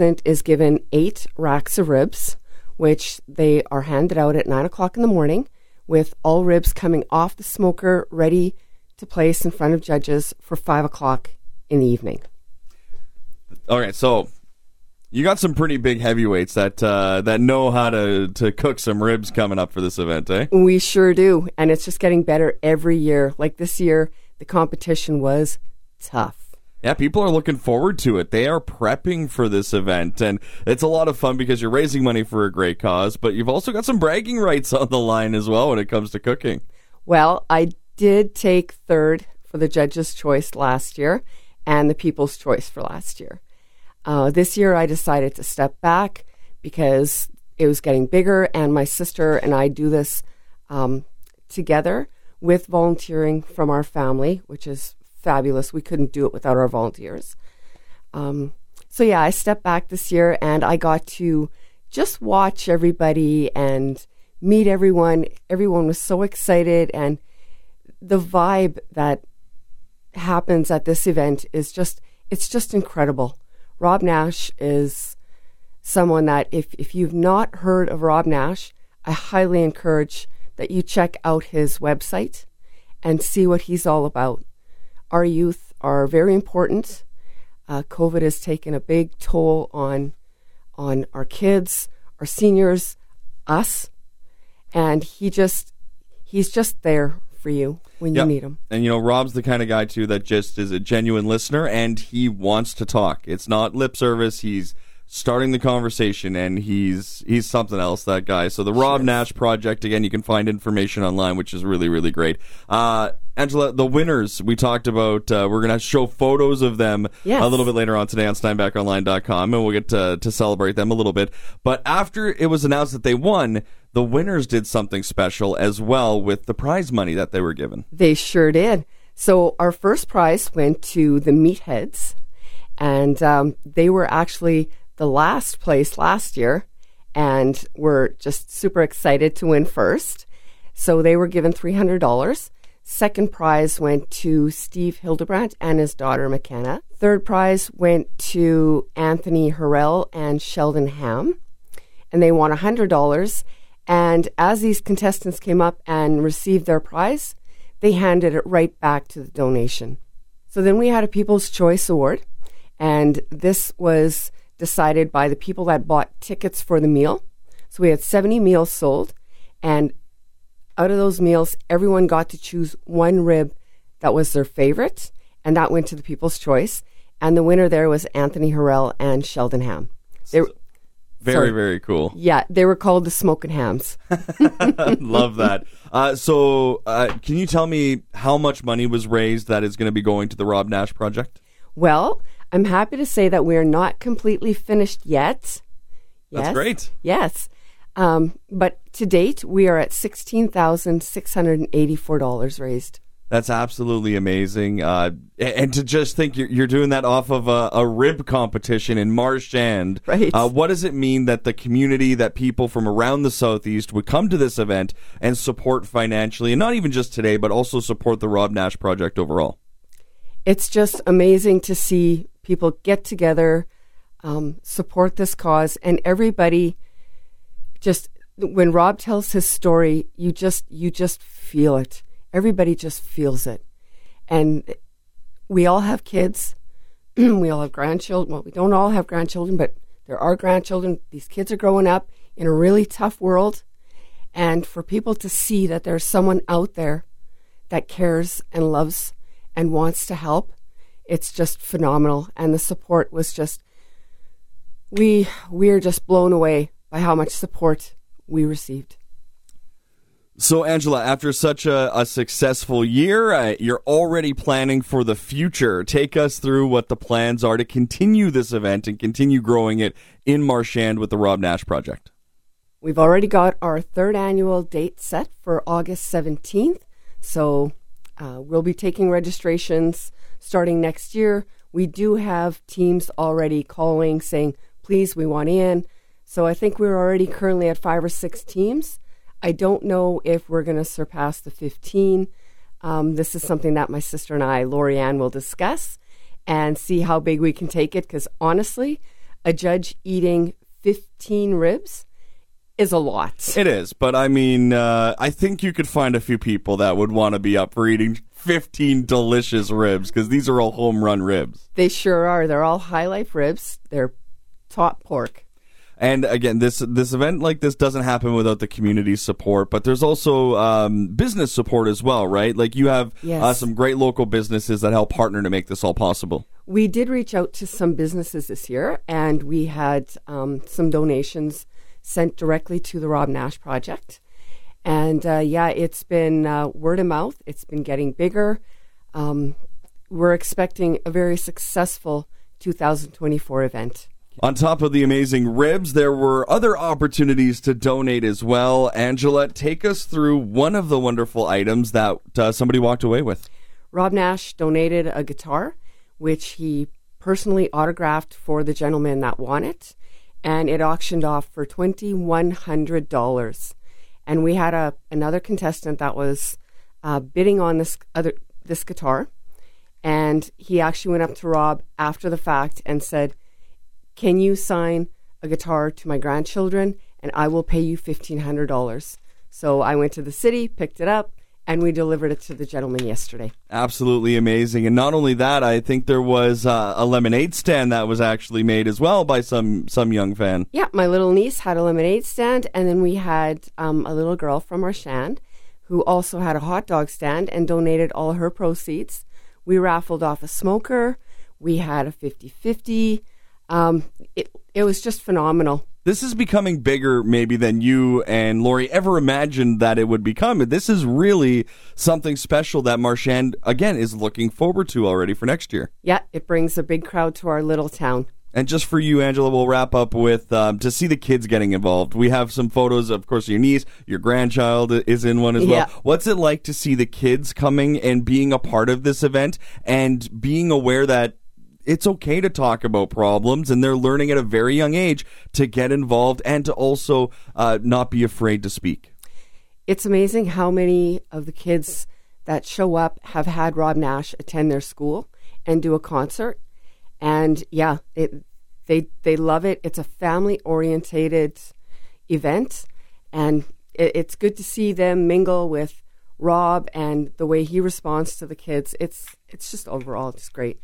is given eight racks of ribs, which they are handed out at nine o'clock in the morning, with all ribs coming off the smoker ready to place in front of judges for five o'clock in the evening. All right, so you got some pretty big heavyweights that uh, that know how to to cook some ribs coming up for this event, eh? We sure do, and it's just getting better every year. Like this year, the competition was tough. Yeah, people are looking forward to it. They are prepping for this event, and it's a lot of fun because you're raising money for a great cause, but you've also got some bragging rights on the line as well when it comes to cooking. Well, I did take third for the Judge's Choice last year and the People's Choice for last year. Uh, this year, I decided to step back because it was getting bigger, and my sister and I do this um, together with volunteering from our family, which is fabulous. We couldn't do it without our volunteers. Um, so yeah, I stepped back this year and I got to just watch everybody and meet everyone. Everyone was so excited and the vibe that happens at this event is just it's just incredible. Rob Nash is someone that if if you've not heard of Rob Nash, I highly encourage that you check out his website and see what he's all about our youth are very important. Uh, COVID has taken a big toll on on our kids, our seniors, us, and he just he's just there for you when yep. you need him. And you know, Rob's the kind of guy too that just is a genuine listener and he wants to talk. It's not lip service. He's starting the conversation and he's he's something else that guy so the rob nash project again you can find information online which is really really great uh, Angela, the winners we talked about, uh, we're going to show photos of them yes. a little bit later on today on SteinbachOnline.com, and we'll get to, to celebrate them a little bit. But after it was announced that they won, the winners did something special as well with the prize money that they were given. They sure did. So our first prize went to the Meatheads, and um, they were actually the last place last year, and were just super excited to win first. So they were given three hundred dollars. Second prize went to Steve Hildebrandt and his daughter McKenna. Third prize went to Anthony Harrell and Sheldon Ham, and they won $100. And as these contestants came up and received their prize, they handed it right back to the donation. So then we had a People's Choice Award, and this was decided by the people that bought tickets for the meal. So we had 70 meals sold, and out of those meals, everyone got to choose one rib that was their favorite, and that went to the People's Choice. And the winner there was Anthony Harrell and Sheldon Ham. They, were, very, sorry. very cool. Yeah, they were called the Smoking Hams. Love that. Uh, so, uh, can you tell me how much money was raised that is going to be going to the Rob Nash project? Well, I'm happy to say that we are not completely finished yet. Yes. That's great. Yes. Um, but to date, we are at $16,684 raised. That's absolutely amazing. Uh, and to just think you're, you're doing that off of a, a rib competition in Marchand. Right. Uh, what does it mean that the community, that people from around the Southeast would come to this event and support financially, and not even just today, but also support the Rob Nash Project overall? It's just amazing to see people get together, um, support this cause, and everybody just when Rob tells his story, you just you just feel it. Everybody just feels it. And we all have kids. we all have grandchildren. Well, we don't all have grandchildren, but there are grandchildren. These kids are growing up in a really tough world. And for people to see that there's someone out there that cares and loves and wants to help, it's just phenomenal. And the support was just we we're just blown away by how much support we received. So, Angela, after such a, a successful year, uh, you're already planning for the future. Take us through what the plans are to continue this event and continue growing it in Marchand with the Rob Nash Project. We've already got our third annual date set for August 17th. So, uh, we'll be taking registrations starting next year. We do have teams already calling saying, please, we want in. So I think we're already currently at five or six teams. I don't know if we're going to surpass the 15. Um, this is something that my sister and I, Lori Ann, will discuss and see how big we can take it. Because honestly, a judge eating 15 ribs is a lot. It is, but I mean, uh, I think you could find a few people that would want to be up for eating 15 delicious ribs because these are all home run ribs. They sure are. They're all high life ribs. They're top pork. And again, this this event like this doesn't happen without the community support, but there's also um, business support as well, right? Like you have Yes. uh, some great local businesses that help partner to make this all possible. We did reach out to some businesses this year, and we had um, some donations sent directly to the Rob Nash Project. And uh, yeah, it's been uh, word of mouth. It's been getting bigger. Um, we're expecting a very successful 2024 event. On top of the amazing ribs, there were other opportunities to donate as well. Angela, take us through one of the wonderful items that uh, somebody walked away with. Rob Nash donated a guitar, which he personally autographed for the gentleman that won it, and it auctioned off for twenty one hundred dollars. And we had a another contestant that was uh, bidding on this other this guitar, and he actually went up to Rob after the fact and said, "Can you sign a guitar to my grandchildren, and I will pay you fifteen hundred dollars." So I went to the city, picked it up, and we delivered it to the gentleman yesterday. Absolutely amazing. And not only that, I think there was uh, a lemonade stand that was actually made as well by some some young fan. Yeah, my little niece had a lemonade stand, and then we had um, a little girl from Marchand who also had a hot dog stand and donated all her proceeds. We raffled off a smoker. We had a 50 50. Um, it, it was just phenomenal. This is becoming bigger, maybe, than you and Lori ever imagined that it would become. This is really something special that Marchand, again, is looking forward to already for next year. Yeah, it brings a big crowd to our little town. And just for you, Angela, we'll wrap up with um, to see the kids getting involved. We have some photos, of course, your niece, your grandchild is in one as well. What's it like to see the kids coming and being a part of this event and being aware that it's okay to talk about problems and they're learning at a very young age to get involved and to also uh, not be afraid to speak? It's amazing how many of the kids that show up have had Rob Nash attend their school and do a concert. And yeah, it, they they love it. It's a family orientated event, and it, it's good to see them mingle with Rob and the way he responds to the kids. It's it's just overall just great.